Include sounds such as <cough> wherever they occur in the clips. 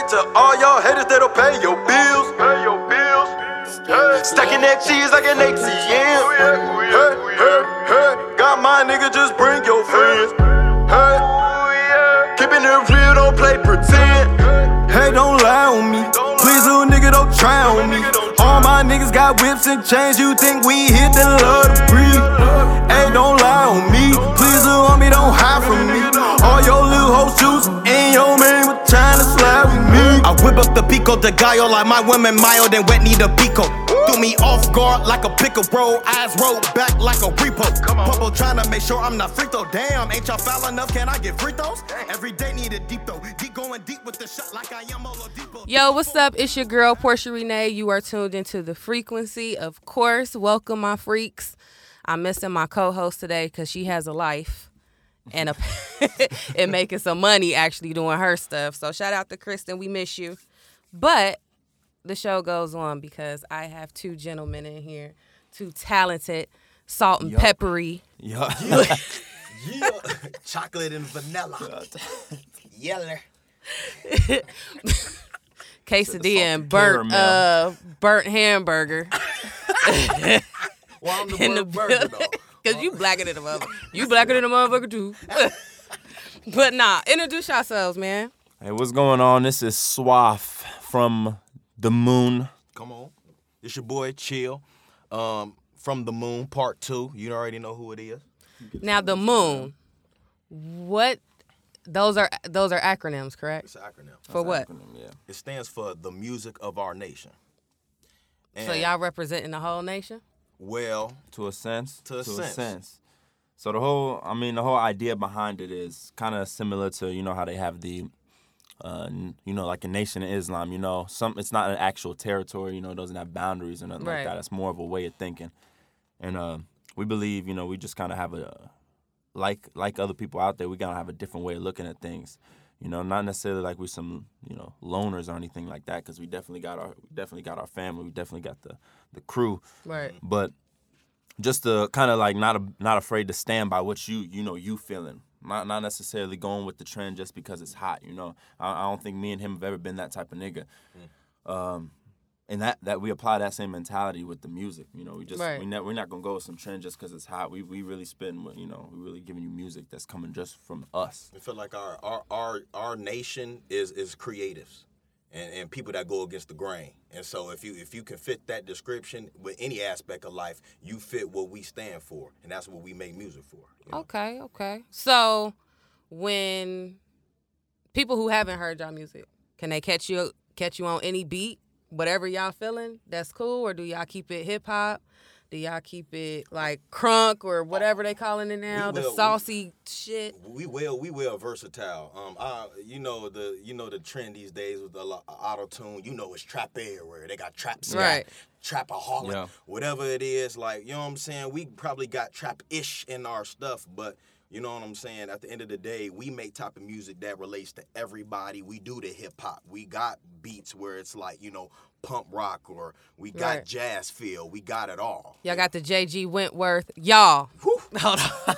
say to all y'all haters that'll pay your bills. Pay your bills. Hey. Stacking that cheese like an ATM. Hey, hey, hey. Got my nigga, just bring your friends. Hey, keeping it real, don't play pretend. Hey, don't lie on me. Please, little nigga, don't try on me. All my niggas got whips and chains. You think we hit the love to breathe? Hey, don't lie on me. Please, little homie, don't hide from me. All your little hoes juice and your man was trying to slide with me. I whip up the pico de gallo like my women mild and wet need a pico. Threw me off guard like a pickle, bro. Eyes rolled back like a repo. Purple trying to make sure I'm not free throw. Damn, ain't y'all foul enough? Can I get free throws? Every day need a deep throw. Deep going deep with the shot like I am Oladipo. Yo, what's up? It's your girl Portia Renee. You are tuned into the frequency, of course. Welcome, my freaks. I'm missing my co-host today because she has a life and a <laughs> and making some money actually doing her stuff. So shout out to Kristen. We miss you. But the show goes on because I have two gentlemen in here, two talented, salt and peppery. Yeah. <laughs> Yeah. Chocolate and vanilla. Yeller. <laughs> quesadilla and burnt uh burnt hamburger Well, I'm the in the burnt burger, though. Cause you blacker than a mother. You blacker than a motherfucker too. <laughs> but nah, introduce yourselves, man. Hey, what's going on? This is Swaff from the moon. Come on. It's your boy, Chill. Um, from the moon, part two. You already know who it is. Now the moon. What? Those are those are acronyms, correct? It's an acronym. For what? Yeah. It stands for the music of our nation. So y'all representing the whole nation? Well, To a sense. To a sense. So the whole, I mean, the whole idea behind it is kind of similar to you know how they have the, uh, you know, like a nation of Islam. You know, some it's not an actual territory. You know, it doesn't have boundaries or nothing Right. like that. It's more of a way of thinking, and uh, we believe you know we just kind of have a like like other people out there, we gotta have a different way of looking at things. You know, not necessarily like we're some you know loners or anything like that, because we definitely got our we definitely got our family, we definitely got the the crew, Right. but just to kind of like not a, not afraid to stand by what you you know you feeling. Not not necessarily going with the trend just because it's hot. You know, I, I don't think me and him have ever been that type of nigga. Um, and that that we apply that same mentality with the music. You know, we just Right. we ne- we're not gonna go with some trend just because it's hot. We we really spin. You know, we really giving you music that's coming just from us. we feel like our our our, our nation is is creatives. And, and people that go against the grain, and so if you if you can fit that description with any aspect of life, you fit what we stand for, and that's what we make music for. you know? Okay, okay. So when people who haven't heard y'all music, can they catch you catch you on any beat, whatever y'all feeling? That's cool, or do y'all keep it hip hop? Do y'all keep it like crunk or whatever they calling it now, the will. We- saucy shit? We will, we will versatile. Um, I, you know the, you know the trend these days with the auto tune. You know it's trap everywhere. They got trap ska, Right. trapaholic, Yeah. whatever it is. Like you know what I'm saying. We probably got trap ish in our stuff, but you know what I'm saying. At the end of the day, we make type of music that relates to everybody. We do the hip hop. We got beats where it's like you know pump rock or we got Right. jazz feel. We got it all. Y'all got the JG Wentworth. Y'all. <laughs> Hold on. <laughs>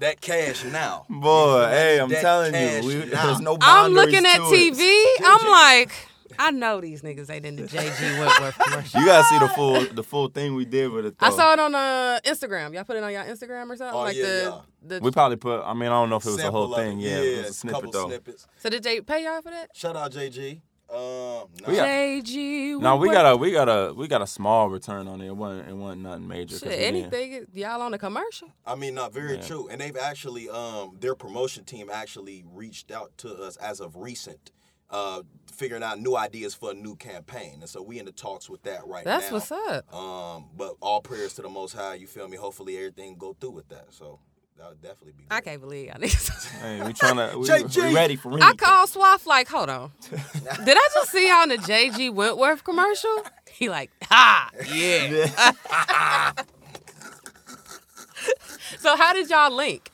that cash now. Boy, hey, I'm telling you, we, there's no I'm looking at to it. TV. I'm like, I know these niggas ain't in the JG <laughs> Wentworth commercial. You gotta see the full the full thing we did with it. I saw it on uh, Instagram. Y'all put it on y'all Instagram or something? Oh, like yeah, the, yeah. the We probably put. I mean, I don't know if it was the whole thing. it. Yeah, it was a it's snippet though. snippets. So did they pay y'all for that? Shout out JG. Um, nah. We got- JG. No, we got a we got a we got a small return on it. It wasn't it wasn't nothing major. Shit, we didn't- anything y'all on the commercial? I mean, not very Yeah. true. And they've actually, um, their promotion team actually reached out to us as of recent, uh, figuring out new ideas for a new campaign. And so we in the talks with that right That's now. That's what's up. Um, but all prayers to the Most High. You feel me? Hopefully everything go through with that. So that would definitely be. I can't believe y'all niggas. <laughs> Hey, we trying <laughs> to we, JG. we ready for I remix. called Swaff like, hold on. <laughs> Did I just see y'all in the JG Wentworth commercial? He like, ha, yeah. so how did y'all link?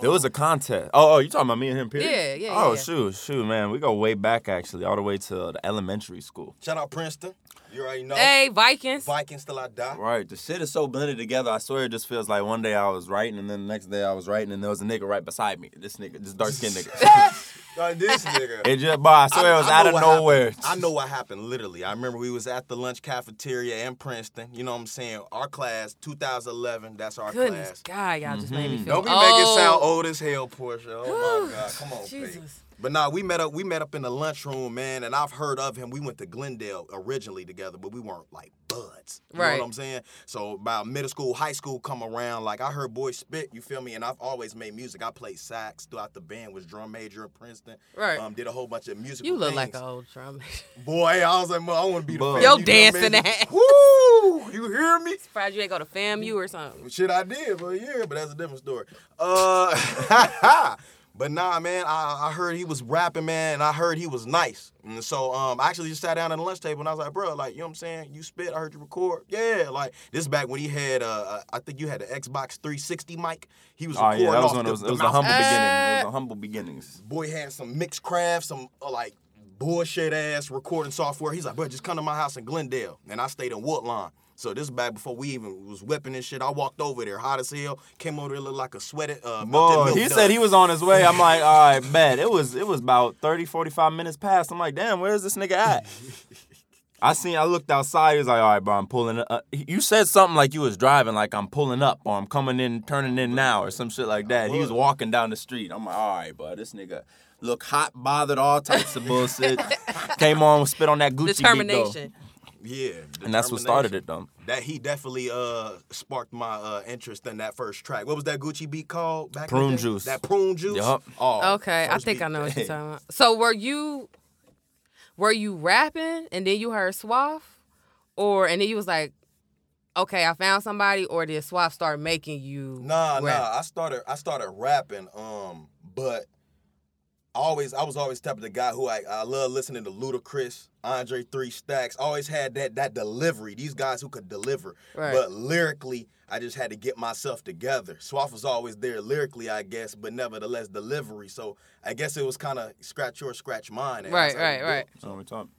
There was a oh. contest. Oh, oh, you talking about me and him? Period? Yeah, yeah, Oh, yeah. shoot, shoot, man, we go way back actually, all the way to the elementary school. Shout out Princeton. You already know. Hey, Vikings. Vikings till I die. Right, the shit is so blended together. I swear it just feels like one day I was writing, and then the next day I was writing, and there was a nigga right beside me. This nigga, this dark skinned nigga. <laughs> Like this <laughs> nigga. it just, but I swear it was out of nowhere. happened. I know what happened literally. I remember we was at the lunch cafeteria in Princeton. You know what I'm saying? Our class, 2011. That's our Goodness class. God, y'all just made me mm-hmm. feel Don't be making it sound old. old as hell, Portia. Oh my God, come on, babe. Jesus. But nah, we met up. We met up in the lunchroom, man, and I've heard of him. We went to Glendale originally together, but we weren't like buds. You know Right. what I'm saying? So about middle school, high school come around, like I heard boys spit. You feel me? And I've always made music. I played sax throughout the band. Was drum major at Princeton. Right. Um, did a whole bunch of music. You look like an old drum. <laughs> boy. I was like, I want to be the Yo, dancing drum major. ass. Woo! You hear me? Surprised you ain't go to FAMU or something. Shit, I did, but yeah, but that's a different story. Uh, <laughs> but nah, man, I, I heard he was rapping, man, and I heard he was nice. And so um, I actually just sat down at the lunch table and I was like, bro, like, you know what I'm saying? You spit, I heard you record. Yeah, like this back when he had, uh, uh, I think you had the Xbox 360 mic. He was Oh recording yeah, that was off one. the, It was, the it was a humble Uh, beginning. It was humble beginnings. Boy had some Mixcraft, some uh, like bullshit ass recording software. He's like, bro, just come to my house in Glendale. And I stayed in Woodlawn. So this is back before we even was whipping and shit. I walked over there, hot as hell. Came over there, looked like a sweated. Uh, melted Boy, he dud. said he was on his way. I'm <laughs> like, all right, bet. It was it was about 30, 45 minutes past. I'm like, damn, where's this nigga at? <laughs> I seen, I looked outside. He was like, all right, bro, I'm pulling up. Uh, you said something like you was driving, like I'm pulling up or I'm coming in, turning in now or some shit like that. He was walking down the street. I'm like, all right, bro, this nigga look hot, bothered, all types of bullshit. <laughs> Came on, spit on that Gucci beat, though. Determination. Yeah, And that's what started it, though. That he definitely uh sparked my uh interest in that first track. What was that Gucci beat called? Back Prune day? Juice. That prune juice. Yup. Oh, Okay, I think beat. I know what you're <laughs> talking about. So were you were you rapping and then you heard Swaff? Or and then you was like, okay, I found somebody, or did Swaff start making you Nah, rap? nah. I started I started rapping, um, but I always I was always the type of the guy who I, I love listening to Ludacris, Andre Three Stacks. Always had that that delivery. These guys who could deliver. Right. But lyrically, I just had to get myself together. Swaff was always there lyrically, I guess, but nevertheless delivery. So I guess it was kind of scratch your scratch mine. Right, that's how we right, right. it. So we talking.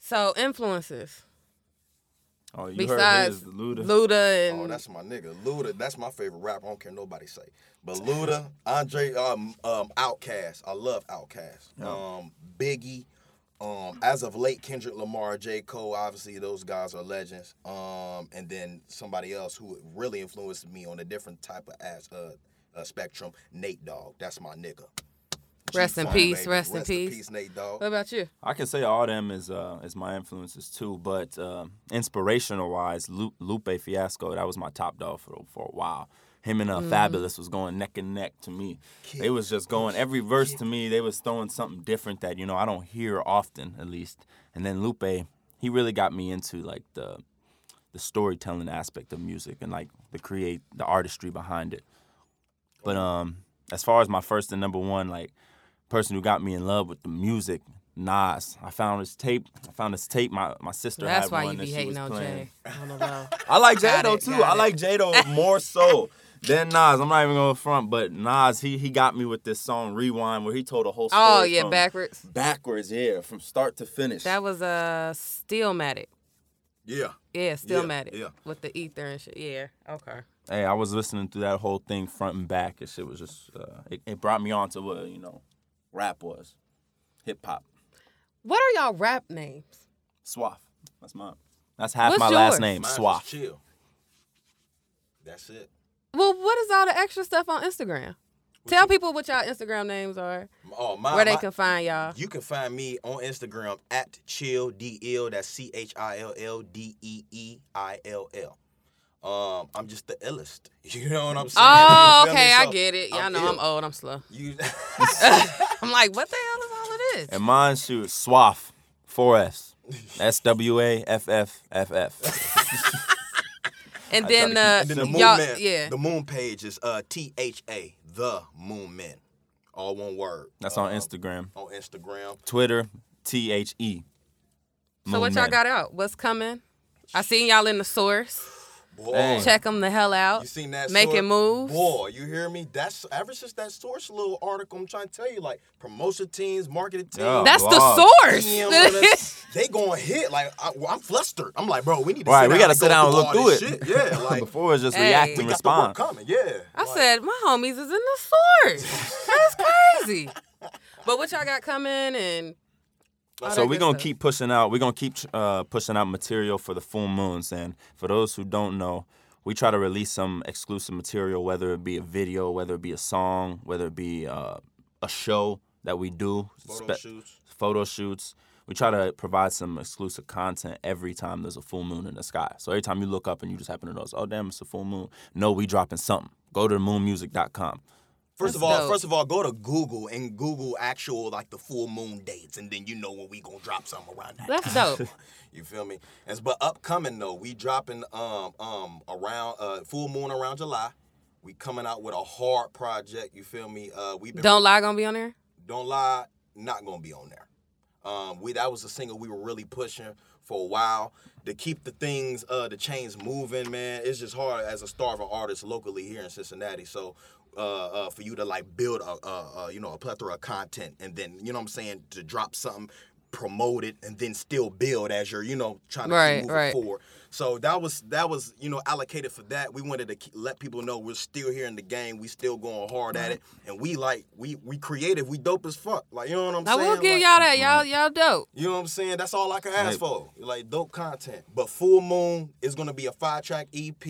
So influences Oh, you besides heard his Luda. Luda and Oh, that's my nigga. Luda, that's my favorite rapper. I don't care nobody say. But Luda, Andre, um, um, Outkast. I love Outkast. Um, Biggie. Um, as of late, Kendrick Lamar, J. Cole, obviously those guys are legends. Um, and then somebody else who really influenced me on a different type of ass uh, uh spectrum, Nate Dogg. That's my nigga. Rest in peace, baby. rest in peace. peace, Nate Dogg. what about you? I can say all them is uh is my influences too, but uh, inspirational wise, Lu- Lupe Fiasco that was my top dog for for a while. Him and uh, Fabolous was going neck and neck to me. They was just going every verse to me. They was throwing something different that you know I don't hear often, at least. And then Lupe, he really got me into like the the storytelling aspect of music and like the create the artistry behind it. But um, as far as my first and number one like person who got me in love with the music, Nas. I found his tape. I found his tape. My my sister That's had why you be hating on playing. Jay. I don't know. <laughs> I like Got Jado too. I like Jado <laughs> more so than Nas. I'm not even going to front, but Nas he he got me with this song Rewind where he told a whole story. Oh yeah, backwards. backwards, yeah, from start to finish. That was a uh, Stillmatic. Yeah. Yeah, Stillmatic. yeah. With the ether and shit. Yeah. Okay. hey, I was listening through that whole thing front and back. and shit was just uh, it, it brought me on to what you know, rap was, hip hop. What are y'all rap names? Swaff. That's mine. That's half What's my yours? last name. Mine's Swaff. chill. That's it. Well, what is all the extra stuff on Instagram? Tell people what y'all Instagram names are, Oh, my, where they my- can find y'all. You can find me on Instagram at chill d l. That's c h i l l d e e i l l. Um, I'm just the illest. <laughs> You know what I'm saying? Oh, <laughs> You feel me? okay, I get it. Y'all I'm know ill. I'm old. I'm slow. You, <laughs> I'm like, what the hell is all of this? And mine shoot Swaff. Four S. S W A F F F F. And I then, uh, to and then the moon y'all, man, yeah. the moon page is uh T H A the moon men, all one word. That's on Um, Instagram. On Instagram. Twitter, T H E. so what y'all got out? What's coming? I seen y'all in the source. Boy, Hey. check them the hell out. You seen that? Making source? moves. Boy, you hear me? That's ever since that source little article. I'm trying to tell you, like promotion teams, marketing teams. Yeah. That's the source. DM us, <laughs> they going to hit like I, am flustered. I'm like, bro, we need to Right, sit we gotta sit down and look through it. Shit. Yeah, <laughs> like Before it's just Hey. react we and got the respond. coming. Yeah, I Like, said my homies is in the source. <laughs> That's crazy. But what y'all got coming and all So we're gonna stuff. keep pushing out. We're gonna keep uh, pushing out material for the full moons. And for those who don't know, we try to release some exclusive material, whether it be a video, whether it be a song, whether it be uh, a show that we do, photo spe- shoots. photo shoots. We try to provide some exclusive content every time there's a full moon in the sky. So every time you look up and you just happen to notice, oh damn, it's a full moon. No, we dropping something. Go to moonmusic.com. First of all, dope. first of all, go to Google and Google actual like the full moon dates, and then you know when we gonna drop something around that. That's dope. <laughs> You feel me? As but upcoming though, we dropping um um around uh full moon around July. We coming out with a hard project. You feel me? Uh, we been Don't lie gonna be on there? don't lie, not gonna be on there. Um, we that was a single we were really pushing for a while to keep the things, uh, the chains moving. Man, it's just hard as a starving artist locally here in Cincinnati. So. Uh, uh, for you to like build a, a, a you know a plethora of content and then you know what I'm saying to drop something promote it and then still build as you're you know trying to Right, keep moving right. forward. So that was that was you know allocated for that. We wanted to ke- let people know we're still here in the game. We still going hard at it. And we like we we creative. We dope as fuck. Like you know what i'm I saying? will give Like, y'all that. Y'all y'all dope. you know what i'm saying? That's all i can ask Right. for. Like dope content. But full moon is gonna be a five track ep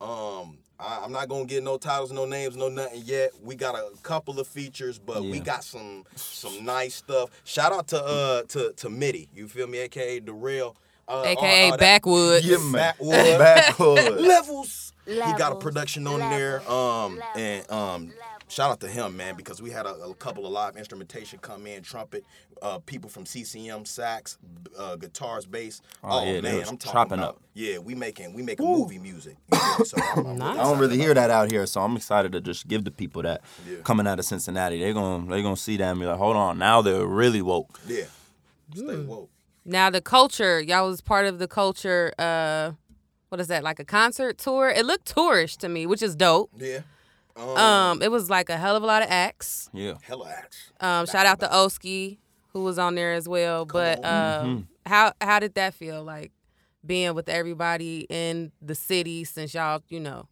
um I, I'm not gonna get no titles, no names, no nothing yet. We got a couple of features, but we got some some nice stuff. Shout out to uh to to Mitty, you feel me, aka the real, uh, AKA uh, uh, Backwoods. Yeah, man. Backwood. <laughs> Backwood. levels. He got a production on there. Um levels, and um shout out to him, man, because we had a, a couple of live instrumentation come in, trumpet, uh people from CCM, sax, uh, guitars, bass. Oh, Oh, yeah, man, I'm talking chopping about. up. Yeah, we making we making movie music. You feel? So I'm, <laughs> I'm Nice. I don't really hear that out here, so I'm excited to just give the people that Yeah. coming out of Cincinnati. They're gonna they're gonna see that and be like, hold on, now they're really woke. Yeah. Stay Hmm. woke. Now the culture, y'all was part of the culture. Uh, what is that? Like a concert tour? It looked tourish to me, which is dope. Yeah. Um, Um, it was like a hell of a lot of acts. Yeah. hella acts. Um, shout out to Oski who was on there as well. But um, how how did that feel like being with everybody in the city since y'all you know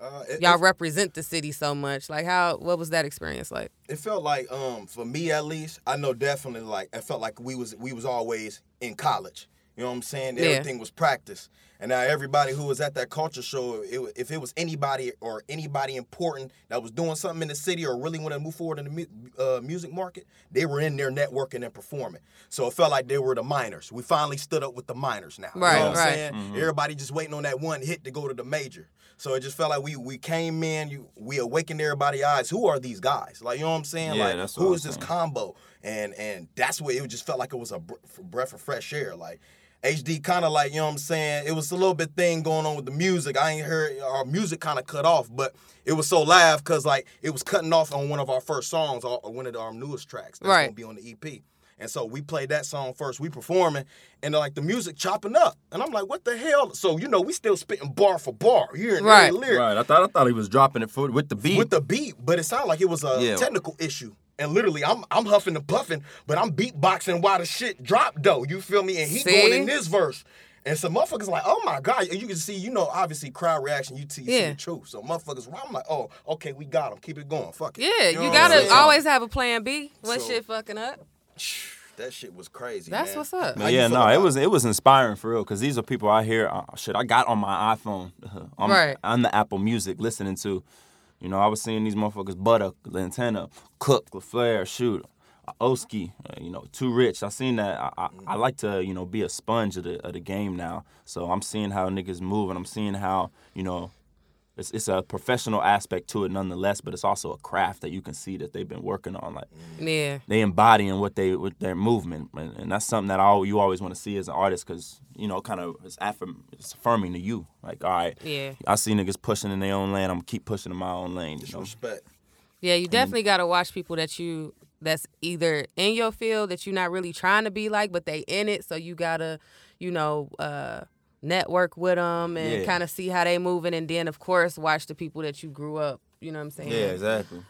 Uh, it, y'all it, represent the city so much? Like how what was that experience like? it felt like um for me at least, I know definitely like it felt like we was we was always in college. You know what I'm saying? Yeah. Everything was practice. And now everybody who was at that culture show, it, if it was anybody or anybody important that was doing something in the city or really wanted to move forward in the mu- uh, music market, they were in there networking and performing. So it felt like they were the minors. We finally stood up with the minors now. Right, you know what right. I'm saying? Everybody just waiting on that one hit to go to the major. So it just felt like we we came in, you, we awakened everybody's eyes. Who are these guys? Like you know what I'm saying? Yeah, like that's what who I'm is this combo? And and that's what it just felt like it was a br- breath of fresh air. Like HD kind of like, you know what I'm saying? It was a little bit thing going on with the music. I ain't heard our music kind of cut off, but it was so live because like it was cutting off on one of our first songs, or or one of our newest tracks. That's Right. gonna be on the EP. And so we played that song first. We performing, and like the music chopping up, and I'm like, "What the hell?" So you know, we still spitting bar for bar, you hearing Right. every lyric Right. I thought I thought he was dropping it for with the beat. with the beat, but it sounded like it was a Yeah. technical issue. And literally, I'm I'm huffing and puffing, but I'm beatboxing while the shit dropped though. You feel me? And he See? going in this verse. And some motherfuckers like, oh my God. And you can see, you know, obviously crowd reaction, you see, see Yeah. the truth. So motherfuckers, I'm like, oh, okay, we got him. Keep it going. Fuck it. Yeah, you, know what gotta saying? always have a plan B when So- shit fucking up. <sighs> That shit was crazy. That's man. what's up. How But you yeah, no, it was it was inspiring for real because these are people I hear. Uh, shit, I got on my iPhone, <laughs> on, Right. on the Apple Music, listening to. You know, I was seeing these motherfuckers, Butter, Lantana, Cook, LaFleur, shoot, Oski, uh, you know, Too Rich. I seen that. I, I, I like to, you know, be a sponge of the of the game now. So I'm seeing how niggas move, and I'm seeing how, you know, it's it's a professional aspect to it nonetheless, but it's also a craft that you can see that they've been working on. Like Yeah. they embodying what they with their movement, and, and that's something that all you always want to see as an artist, because you know, kind of it's, affirm, it's affirming to you. Like, all right, Yeah. I see niggas pushing in their own lane. I'm gonna keep pushing in my own lane. You know? Respect. Yeah, you definitely gotta watch people that you that's either in your field that you're not really trying to be like, but they in it. So you gotta, you know, uh, network with them and Yeah. kind of see how they moving, and then of course watch the people that you grew up. You know what I'm saying? Yeah, exactly.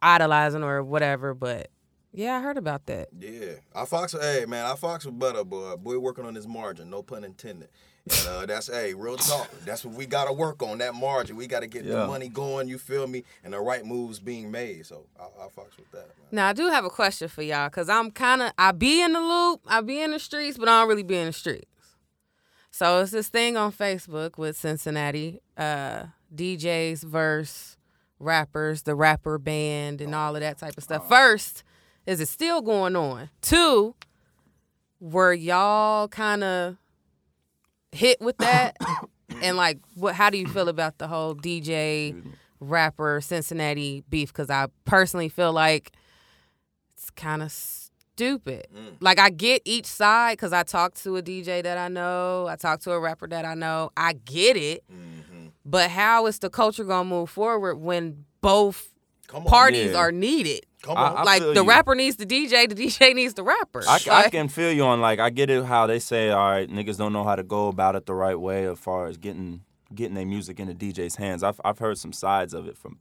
Idolizing or whatever. But yeah, I heard about that. Yeah, I fox. Hey man, I fox with Butter, boy. Boy, working on his margin. No pun intended. And uh, that's hey, real talk. That's what we gotta work on. That margin. We gotta get the money going. You feel me? And the right moves being made. So I, I fox with that. Man. Now I do have a question for y'all because I'm kind of I be in the loop, I be in the streets, but I don't really be in the streets. So it's this thing on Facebook with Cincinnati uh, DJs versus rappers, the rapper ban, and all of that type of stuff. First, is it still going on? Two, were y'all kind of hit with that? <coughs> and like, what? How do you feel about the whole DJ rapper Cincinnati beef? Because I personally feel like it's kind of stupid. Mm. Like I get each side because I talk to a DJ that I know, I talk to a rapper that I know. I get it, mm-hmm. but how is the culture gonna move forward when both on. parties Yeah. are needed? Come on. I like the you. rapper needs the DJ, the DJ <laughs> needs the rapper. I, I can feel you on like I get it how they say all right niggas don't know how to go about it the right way as far as getting getting their music in the DJ's hands. I've I've heard some sides of it from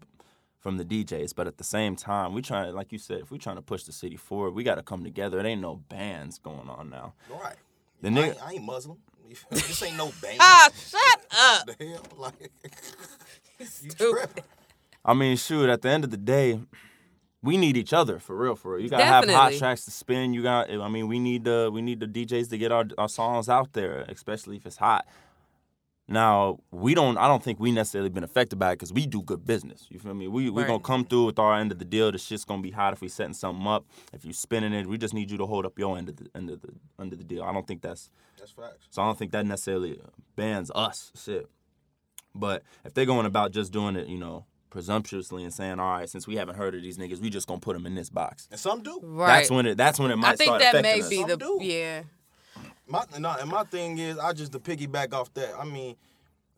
from the DJs, but at the same time we trying to, like you said if we're trying to push the city forward, we got to come together. It ain't no bans going on now. All right. The I, nigga- ain't, I ain't Muslim. <laughs> this ain't no ban. <laughs> ah, shut up. the hell? <laughs> Like, you tripping. I mean, shoot, at the end of the day, we need each other for real, for real. You gotta have hot tracks to spin. You got, I mean, we need the we need the DJs to get our our songs out there, especially if it's hot. Now we don't. I don't think we necessarily been affected by it because we do good business. You feel me? We we Right. gonna come through with our end of the deal. The shit's gonna be hot if we setting something up. If you spinning it, we just need you to hold up your end of the end of the end of the deal. I don't think that's That's facts. so I don't think that necessarily bans us. Shit. But if they're going about just doing it, you know, presumptuously and saying, all right, since we haven't heard of these niggas, we just gonna put them in this box. And some do. Right. That's when it. That's when it might I think start that affecting may us. be Some the do. yeah. My no, and my thing is, I just to piggyback off that. I mean,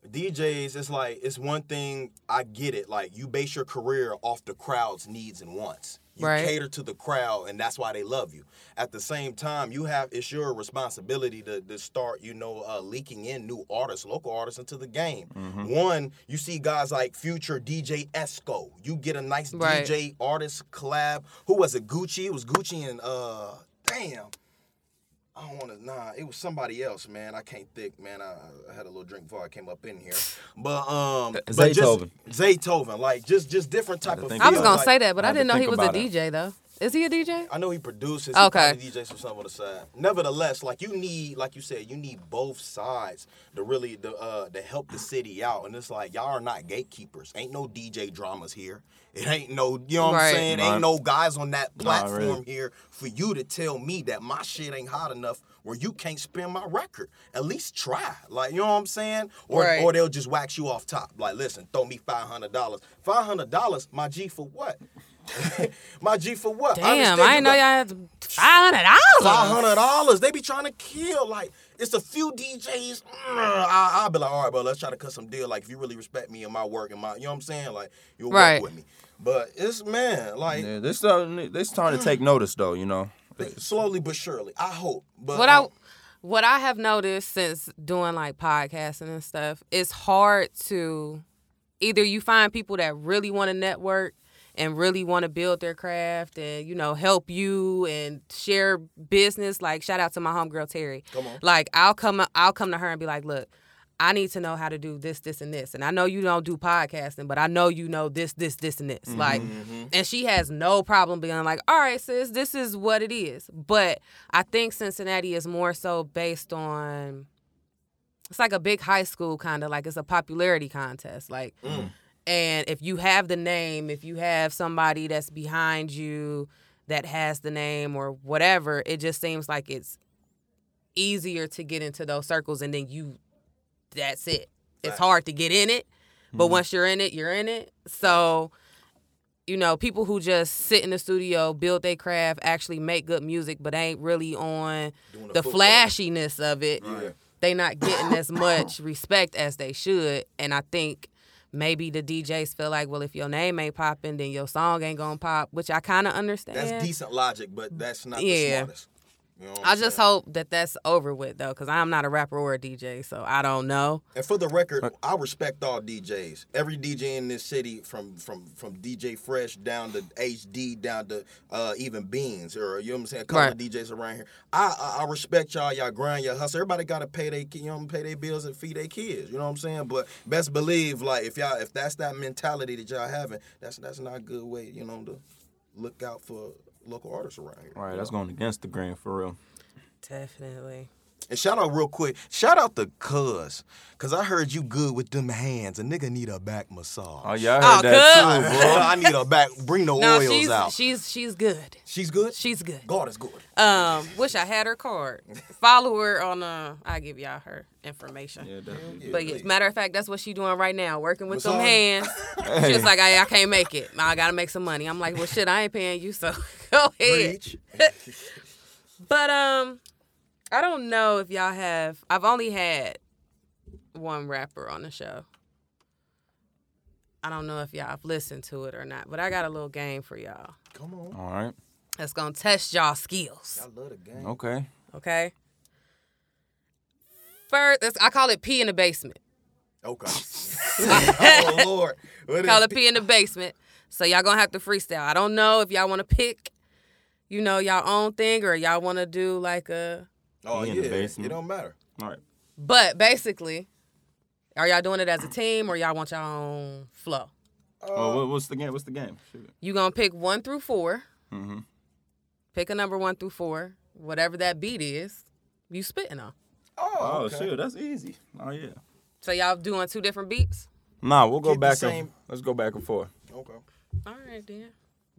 DJs, it's like it's one thing. I get it. Like you base your career off the crowd's needs and wants. You Right. cater to the crowd, and that's why they love you. At the same time, you have it's your responsibility to, to start, you know, uh, leaking in new artists, local artists into the game. One, you see guys like Future DJ Esco. You get a nice Right. DJ artist collab. Who was it? Gucci. It was Gucci and uh, damn. I don't want to. Nah, it was somebody else, man. I can't think, man. I, I had a little drink before I came up in here, but um, but just- Zaytoven. Zaytoven, like just just different type of. think I was gonna like- say that, but I I didn't know he was a about it. DJ though. Is he a DJ? I know he produces. Okay. He probably DJs for something on the side. Nevertheless, like you need, like you said, you need both sides to really to, uh, to help the city out. And it's like y'all are not gatekeepers. Ain't no DJ dramas here. It ain't no, you know what Right. I'm saying? Nah. Ain't no guys on that platform really. here for you to tell me that my shit ain't hot enough where you can't spin my record. At least try. Like, you know what I'm saying? Or Right. or they'll just wax you off top. Like, listen, throw me five hundred dollars. Five hundred dollars, my G for what? <laughs> my G for what? Damn, understand I you didn't know got- y'all had five hundred dollars. hundred dollars. They be trying to kill. Like it's a few DJs. mm, I, I'll be like, all right, bro, let's try to cut some deal. Like if you really respect me and my work and my, you know what I'm saying? Like you'll Right. work with me. But it's man, like Yeah, they starting. They starting to take notice though. You know. slowly but surely. I hope. But What I um, what I have noticed since doing like podcasting and stuff, it's hard to either you find people that really want to network and really want to build their craft and you know help you and share business. Like shout out to my homegirl Terry. Come on. Like I'll come I'll come to her and be like, look. I need to know how to do this, this, and this. And I know you don't do podcasting, but I know you know this, this, this, and this. Like, mm-hmm, mm-hmm. and she has no problem being like, all right, sis, this is what it is. But I think Cincinnati is more so based on it's like a big high school kind of like it's a popularity contest. Like, mm. And if you have the name, if you have somebody that's behind you that has the name or whatever, it just seems like it's easier to get into those circles and then you that's it. It's hard to get in it, but mm-hmm. once you're in it, you're in it. So, you know, people who just sit in the studio, build their craft, actually make good music, but ain't really on the flashiness of it. Yeah. They not getting as <coughs> much respect as they should. And I think maybe the DJs feel like, well, if your name ain't popping, then your song ain't gonna pop, which I kind of understand. that's decent logic, but that's not the Yeah. smartest. You know I just saying? hope that that's over with though, because I'm not a rapper or a DJ, so I don't know. And for the record, I respect all DJs. Every DJ in this city, from from from DJ Fresh down to HD, down to uh, even Beans, or you know what I'm saying, a couple Right. of DJs around here. I, I I respect y'all. Y'all grind, y'all hustle. Everybody got to pay their you know pay their bills and feed their kids. You know what I'm saying? But best believe, like if y'all if that's that mentality that y'all having, that's that's not a good way. You know to look out for local artists around here. All right, that's going against the grain for real. Definitely. And shout out real quick. Shout out to Cuz. Cause I heard you good with them hands. A nigga need a back massage. Oh yeah, I heard Oh, that good. too, boy. <laughs> I need a back. Bring the No, oils she's out. she's she's good. She's good. She's good. God is good. Um, wish I had her card. Follow her on uh I give y'all her information. Yeah, definitely. But yes, matter of fact, that's what she doing right now, working with them hands. She was like, I, I can't make it. I gotta make some money. I'm like, well, shit, I ain't paying you, so <laughs> go ahead. <laughs> But um, I don't know if y'all have. I've only had one rapper on the show. I don't know if y'all have listened to it or not, but I got a little game for y'all Come on. All right. that's gonna test y'all skills. I love the game. Okay. Okay. First, that's- I call it pee in the basement. Oh, okay. <laughs> oh Lord. What call is- it pee in the basement. So y'all gonna have to freestyle. I don't know if y'all want to pick, you know, y'all own thing or y'all want to do like a. Oh He yeah. in the basement. It don't matter. All right. But basically, are y'all doing it as a team or y'all want your own flow? oh, what's the game? What's the game? Shoot. You gonna pick one through 4 Mm-hmm. Pick a number one through four, whatever that beat is. You spitting on. Oh, Oh okay. shoot, that's easy. Oh yeah. So y'all doing two different beats. Nah, we'll go Keep back and let's go back and forth. Okay. All right, then.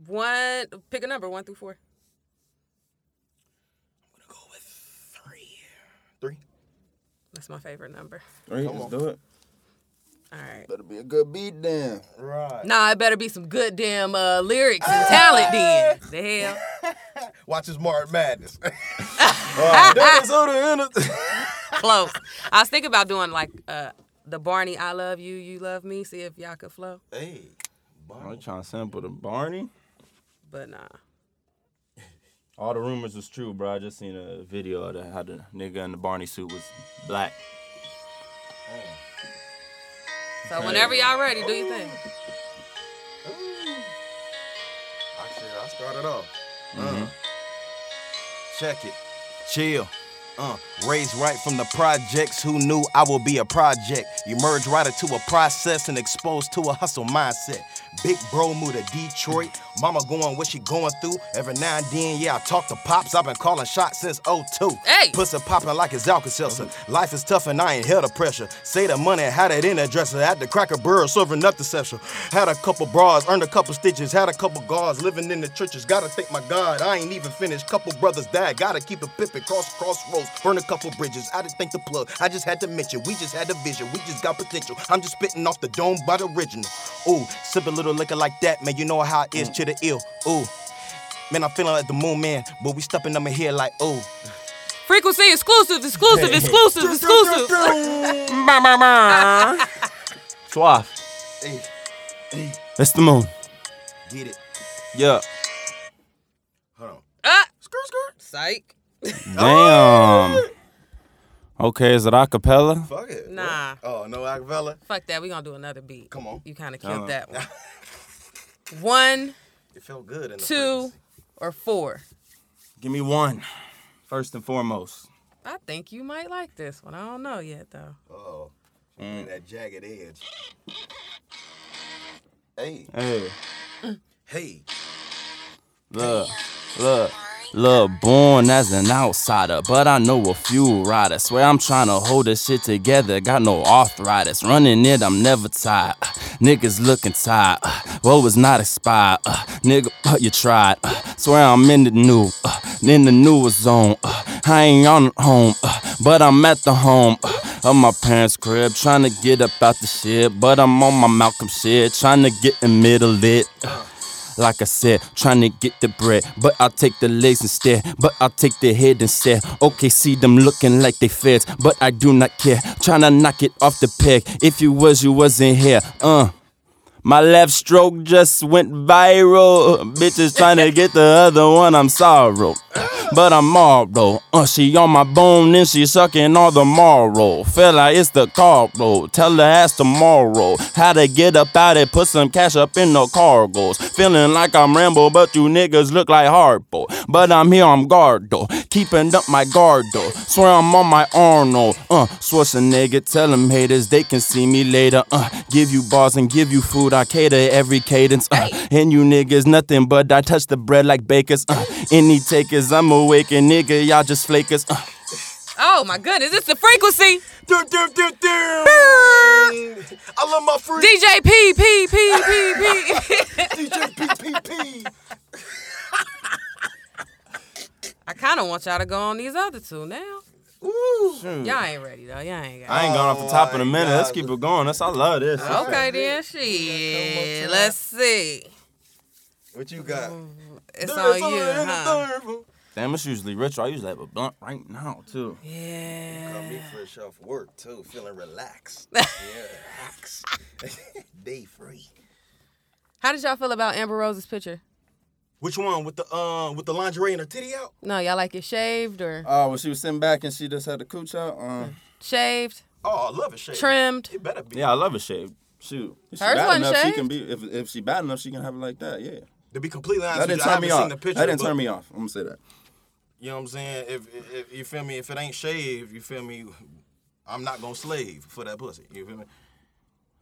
One. Pick a number one through four. I'm gonna go with three. Three. That's my favorite number. Three, Come let's on. do it. All right. Better be a good beat then. Right. Nah, it better be some good damn uh, lyrics and talent then. The hell? <laughs> Watch his Martin Madness. <laughs> <laughs> That's on the end. Close. I was thinking about doing like uh, the Barney I love you, you love me. See if y'all could flow. hey. I'm trying to sample the Barney. But nah. All the rumors was true, bro. I just seen a video of the, how the nigga in the Barney suit was black. So whenever y'all ready, do your thing. Actually, I started off. Mm-hmm. Uh, check it. Chill. Uh, raised right from the projects, who knew I will be a project? Emerge right into a process and exposed to a hustle mindset. Big bro moved to Detroit. Mama going what she going through. Every now and then, yeah, I talk to pops. I've been calling shots since 02. Hey! Pussy popping like it's Alka-Seltzer. Life is tough and I ain't held the pressure. Say the money, had it in the dresser. Had the cracker bird serving up the session. Had a couple bras, earned a couple stitches. Had a couple guards living in the churches. Gotta thank my God, I ain't even finished. Couple brothers died. Gotta keep it pippin'. Cross crossroads, burn a couple bridges. I didn't thank the plug. I just had to mention. We just had a vision. We just got potential. I'm just spitting off the dome by the original. Ooh, sip a little liquor like that, man. You know how it is mm. To the ill. Ooh. Man, I'm feeling like the moon man, but we stepping on my here like, ooh. Frequency exclusive, exclusive, exclusive, exclusive. Suave. Hey, hey, That's the moon. get it. Yeah. Hold on. ah, Skirt, skirt. psych. <laughs> Damn. Okay, is it a cappella? Fuck it. Nah. Oh, no acapella? Fuck that. We gonna do another beat. Come on. You kind of killed on. that <laughs> one. One, It felt good in the two, frequency. or four. Give me one, first and foremost. I think you might like this one. I don't know yet though. Oh, Mm. that jagged edge. Hey, Hey. hey. Look, look, look, born as an outsider, but I know a few riders. Swear I'm trying to hold this shit together, got no arthritis. Running it, I'm never tired. Niggas looking tired, what was not expired. Nigga, you tried. Swear I'm in the new, in the newer zone. I ain't on home, but I'm at the home of my parents' crib, trying to get up out the shit. But I'm on my Malcolm shit, trying to get in middle lit. Like I said, trying to get the bread, but I'll take the legs instead. But I'll take the head instead. Okay, see them looking like they feds, but I do not care. Trying to knock it off the peg. If you was, you wasn't here. Uh. My left stroke just went viral. Bitches trying <laughs> to get the other one, I'm sorrow. but I'm Marlboro. Uh, she on my bone, then she sucking all the marrow. Feel like it's the cargo. Tell her ass tomorrow how to get up out it, put some cash up in the cargoes. Feeling like I'm Rambo, but you niggas look like Harpo. But I'm here, I'm guard though, keeping up my guard though. Swear I'm on my Arnold. Uh, swatch a nigga, tell them haters they can see me later. Uh, give you bars and give you food, I cater every cadence. Uh, and you niggas nothing but I touch the bread like bakers. Uh, any takers, I'm awake and nigga, y'all just flakers. Uh. Oh my goodness, it's the frequency. Dun. I love my free DJ P P P P P. <laughs> DJ PPP. <laughs> I kind of want y'all to go on these other two now. Woo. Y'all ain't ready though. Y'all ain't got. I ain't gone off the top of the Oh, minute. Let's keep it going. That's I love this. Okay then, shit. Let's see. What you got? Mm, it's on you, huh? Damn, it's usually rich. I usually have a blunt right now too. Yeah. Got me Yeah. fresh off work too, feeling relaxed. <laughs> yeah, relax. <laughs> Day free. How did y'all feel about Amber Rose's picture? Which one with the uh with the lingerie and her titty out? No, y'all like it shaved or Oh, when she was sitting back and she just had the cooch out. Um, shaved, Oh, I love it. Shade. trimmed? It better be. yeah, I love a shave. Shoot, if she Hers bad wasn't enough, she shaved. can be. If if she bad enough, she can have it like that. Yeah, To be completely honest, that didn't you, I turn me off. seen the picture. that didn't turn me off. I'm gonna say that. You know what I'm saying? If, if, if you feel me, if it ain't shaved, you feel me, I'm not gonna slave for that pussy. You feel me?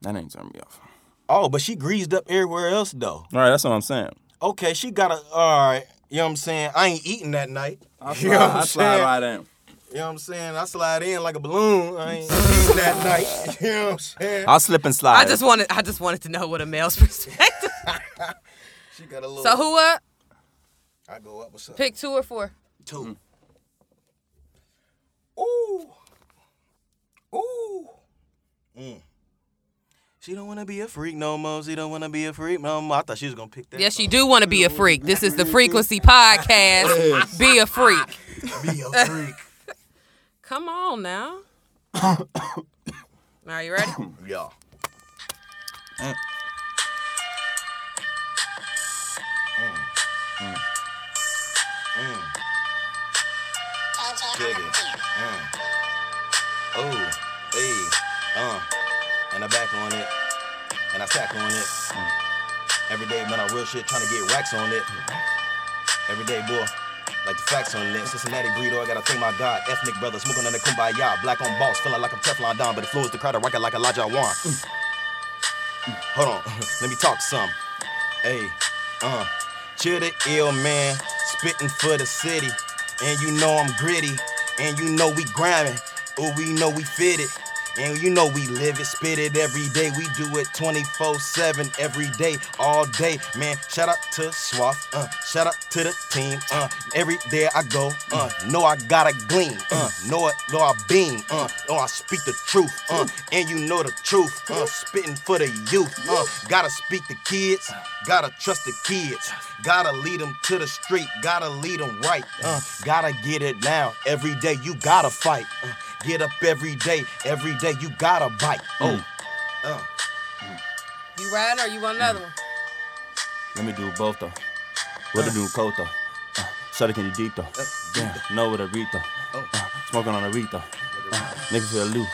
That ain't turn me off. Oh, but she greased up everywhere else though. All right, that's what I'm saying. Okay, she got a all right. You know what I'm saying? I ain't eating that night. I <laughs> you know what I'm I slide saying? right in. You know what I'm saying? I slide in like a balloon. I ain't eating that night. <laughs> You know what I'm saying? I'll slip and slide. I just wanted, I just wanted to know what a male's <laughs> perspective. She got a little. so who up? I go up. What's up? Pick two or four. Two. Ooh. Ooh. Mm. She don't wanna be a freak no more. She don't wanna be a freak no more. I thought she was gonna pick that. Yes, you song. do want to be a freak. This is the Frequency Podcast. Be a freak. Be a freak. <laughs> Come on now. <coughs> Are you ready? <coughs> yeah. Mm. Mm. Mm. Dig it. Mm. Oh, back on it, and I stack on it. Every day, man, I real shit trying to get racks on it. Every day, boy, like the facts on it. Cincinnati breeder, I gotta thank my God. Ethnic brother, smoking on the kumbaya. Black on boss, feeling like I'm Teflon Don, but influence the crowd, I rock it like Elijah Wan. Hold on, <laughs> let me talk some. Hey, uh, chill the ill man, spitting for the city. And you know I'm gritty, and you know we grinding, or we know we fit it. And you know we live it, spit it every day. We do it 24-7 every day, all day. Man, shout out to Swaff, uh, shout out to the team. Uh, every day I go, uh, know I got to gleam. Uh, know it, know I beam. Uh, know I speak the truth. Uh, and you know the truth. Uh, spitting for the youth. Uh, gotta speak the kids, gotta trust the kids. Gotta lead them to the street, gotta lead them right. Uh, gotta get it now. Every day you gotta fight. Uh, get up every day, every day you gotta bite. Oh, uh, You riding or you want another one? Let me do both though. What to do, Koto? Uh, Shut it, can you deep though? Damn, know what a read though. Uh, smoking on a read though. Uh, nigga feel loose.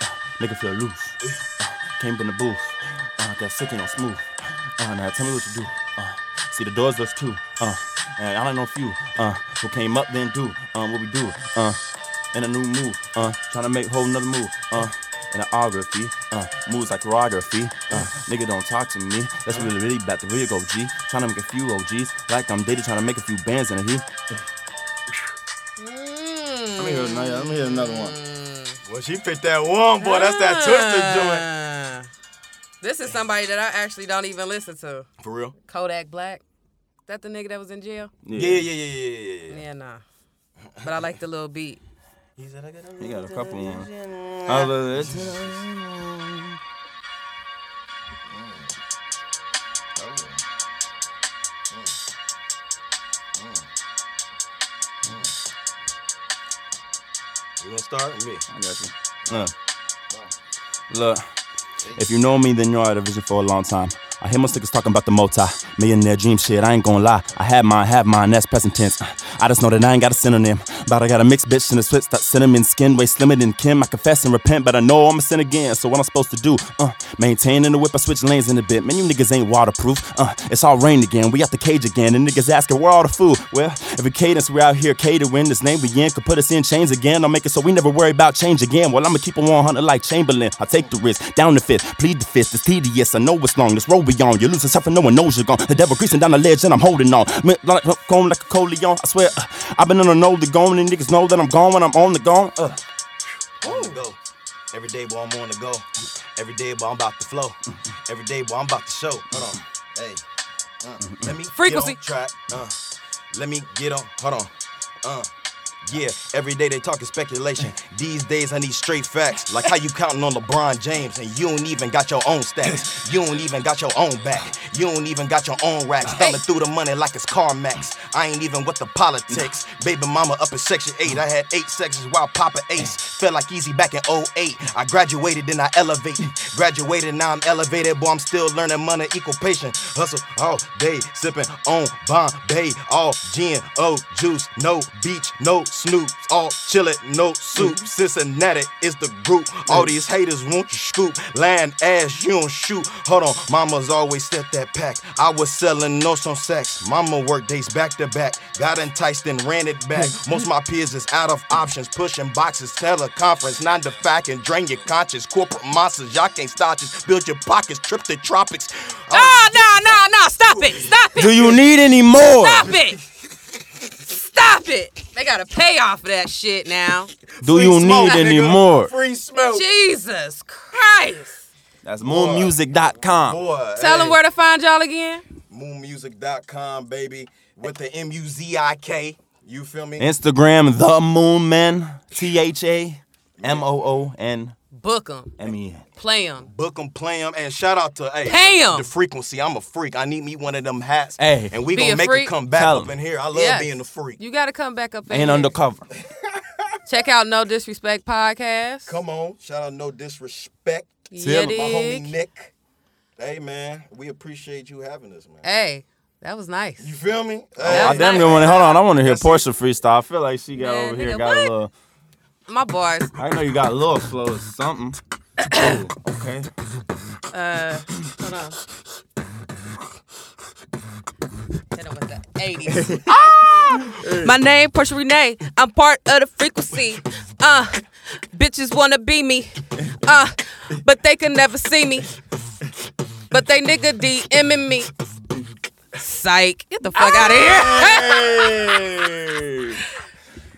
Uh, nigga feel loose. Uh, came up in the booth. Uh, got sick and on smooth. Uh, now tell me what you do. Uh, see the doors those two. Uh, and I don't know if you. Uh, who came up then do. Um, what we do. Uh, in a new move. Uh, trying to make whole another move. Uh. In the autography, uh, moves like choreography. Uh, nigga don't talk to me. That's really, really bad. The real OG. Trying to make a few OGs. Like I'm dated, trying to make a few bands in a heat. Let me hear another, let me hear another one. well, she picked that one, boy. That's that twisted joint. This is somebody that I actually don't even listen to. For real? Kodak Black. That the nigga that was in jail? Yeah, yeah, yeah, yeah, yeah, yeah. Yeah, nah. But I like the little beat. He said, I got a He got a couple ones. I love it. <laughs> You gonna start with me? I got you. Look. Look. If you know me, then you know I had a vision for a long time. I hear most niggas talking about the multi millionaire dream shit. I ain't gonna lie. I had mine, have mine. That's present tense. I just know that I ain't got a synonym. But I got a mixed bitch in the switch, that cinnamon skin, way slimmer than Kim. I confess and repent, but I know I'm a sin again. So what I'm supposed to do? Uh, maintain in the whip, I switch lanes in a bit. Man, you niggas ain't waterproof. Uh, it's all rain again. We out the cage again, and niggas asking where all the food. Well, every cadence we out here catering, this name we in could put us in chains again. I'll make it so we never worry about change again. Well, I'ma keep on 100 like Chamberlain. I take the risk, down the fifth, plead the fifth. It's tedious, I know it's long. This road we on, you're losing stuff and no one knows you're gone. The devil creasing down the ledge and I'm holding on. Going like a Coleon. I swear, uh, I've been on the know the gone, and niggas know that I'm gone when I'm on the gone. Uh. on the go. Every day, boy, I'm on the go. Every day, boy, I'm about to flow. Every day, boy, I'm about to show. Hold on. Hey. Uh, let me Frequency. get on track. Uh, let me get on. Hold on. Uh. Yeah, every day they talking speculation. These days I need straight facts. Like how you counting on LeBron James and you don't even got your own stats. You don't even got your own back. You don't even got your own racks. Thumbing through the money like it's CarMax. I ain't even with the politics. Baby mama up in section 8. I had eight sections while Papa Ace. Felt like easy back in 08. I graduated, then I elevated. Graduated, now I'm elevated. Boy, I'm still learning money, equal patient. Hustle all day, sipping on Bombay. All gin, oh juice, no beach, no Snoop, all chillin', no soup. Cincinnati is the group. All these haters want you scoop. Land ass, you don't shoot. Hold on, mama's always set that pack. I was selling notes on sex. Mama worked days back to back. Got enticed and ran it back. Most my peers is out of options. Pushing boxes, teleconference, nine to fact and drain your conscience. Corporate monsters, y'all can't stop us. Build your pockets, trip the tropics. Ah, no, no, no. Stop it. Stop it. Do you need any more? Stop it. Stop it. They got to pay off of that shit now. Do you need any more? Free smoke. Jesus Christ. That's moonmuzik.com. Boy, Tell them where to find y'all again. moonmuzik.com, baby, with the M U Z I K. You feel me? Instagram, the Moon Men. T H A M O O N Book them. M E N. Play them. Book 'em, play 'em, and shout out to hey, Pay 'em. the frequency. I'm a freak. I need me one of them hats. Hey. and we Be gonna a make freak. it come back Tell up 'em. in here. I love Yes. being a freak. You got to come back up in Ain't here. undercover. <laughs> Check out No Disrespect Podcast. Come on, shout out, no disrespect. Yeah, my homie. Nick. Hey man, we appreciate you having us, man. Hey, that was nice. You feel me? That I was Hey, damn nice. good want to hold on. I want to hear Portia freestyle. I feel like she got Man, over here nigga, got what? a little. My bars. I know you got a little flow or something. <coughs> Ooh, okay. Uh, hold on. Hit with the 80s. <laughs> ah! My name, Portia Renee. I'm part of the frequency. Uh, bitches wanna be me. Uh, but they can never see me. But they nigga DMing me. Psych. Get the fuck out of here. <laughs>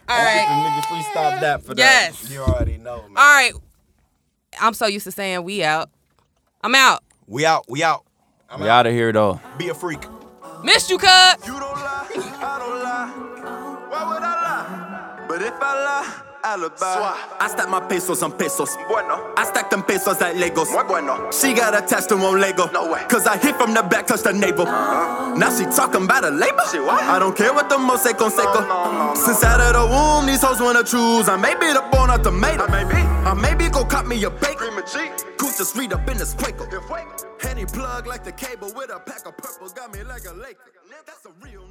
Hey. All right. Nigga, please stop that for that. Yes. You already know, man. All right. I'm so used to saying we out. I'm out. We out. We out. We out of here though. Be a freak. Missed you, cuz. You don't lie, I don't lie. Why would I lie? But if I lie, alibi. I stack my pesos on pesos. Bueno, I stack them pesos like Legos. muy bueno. She got attached to one Lego. No way. Cause I hit from the back, touch the navel. Ah. Now she talking about a label. She what? I don't care what the most say conseco. No, no, no, no. Since out of the womb, these hoes wanna choose. I may be the born a tomato. I may be. I may maybe go cut me a bacon. Cream and cheese. Coot the street up in the sprinkle. If wait. Henny plug like the cable with a pack of purple. Got me like a Laker. That's a real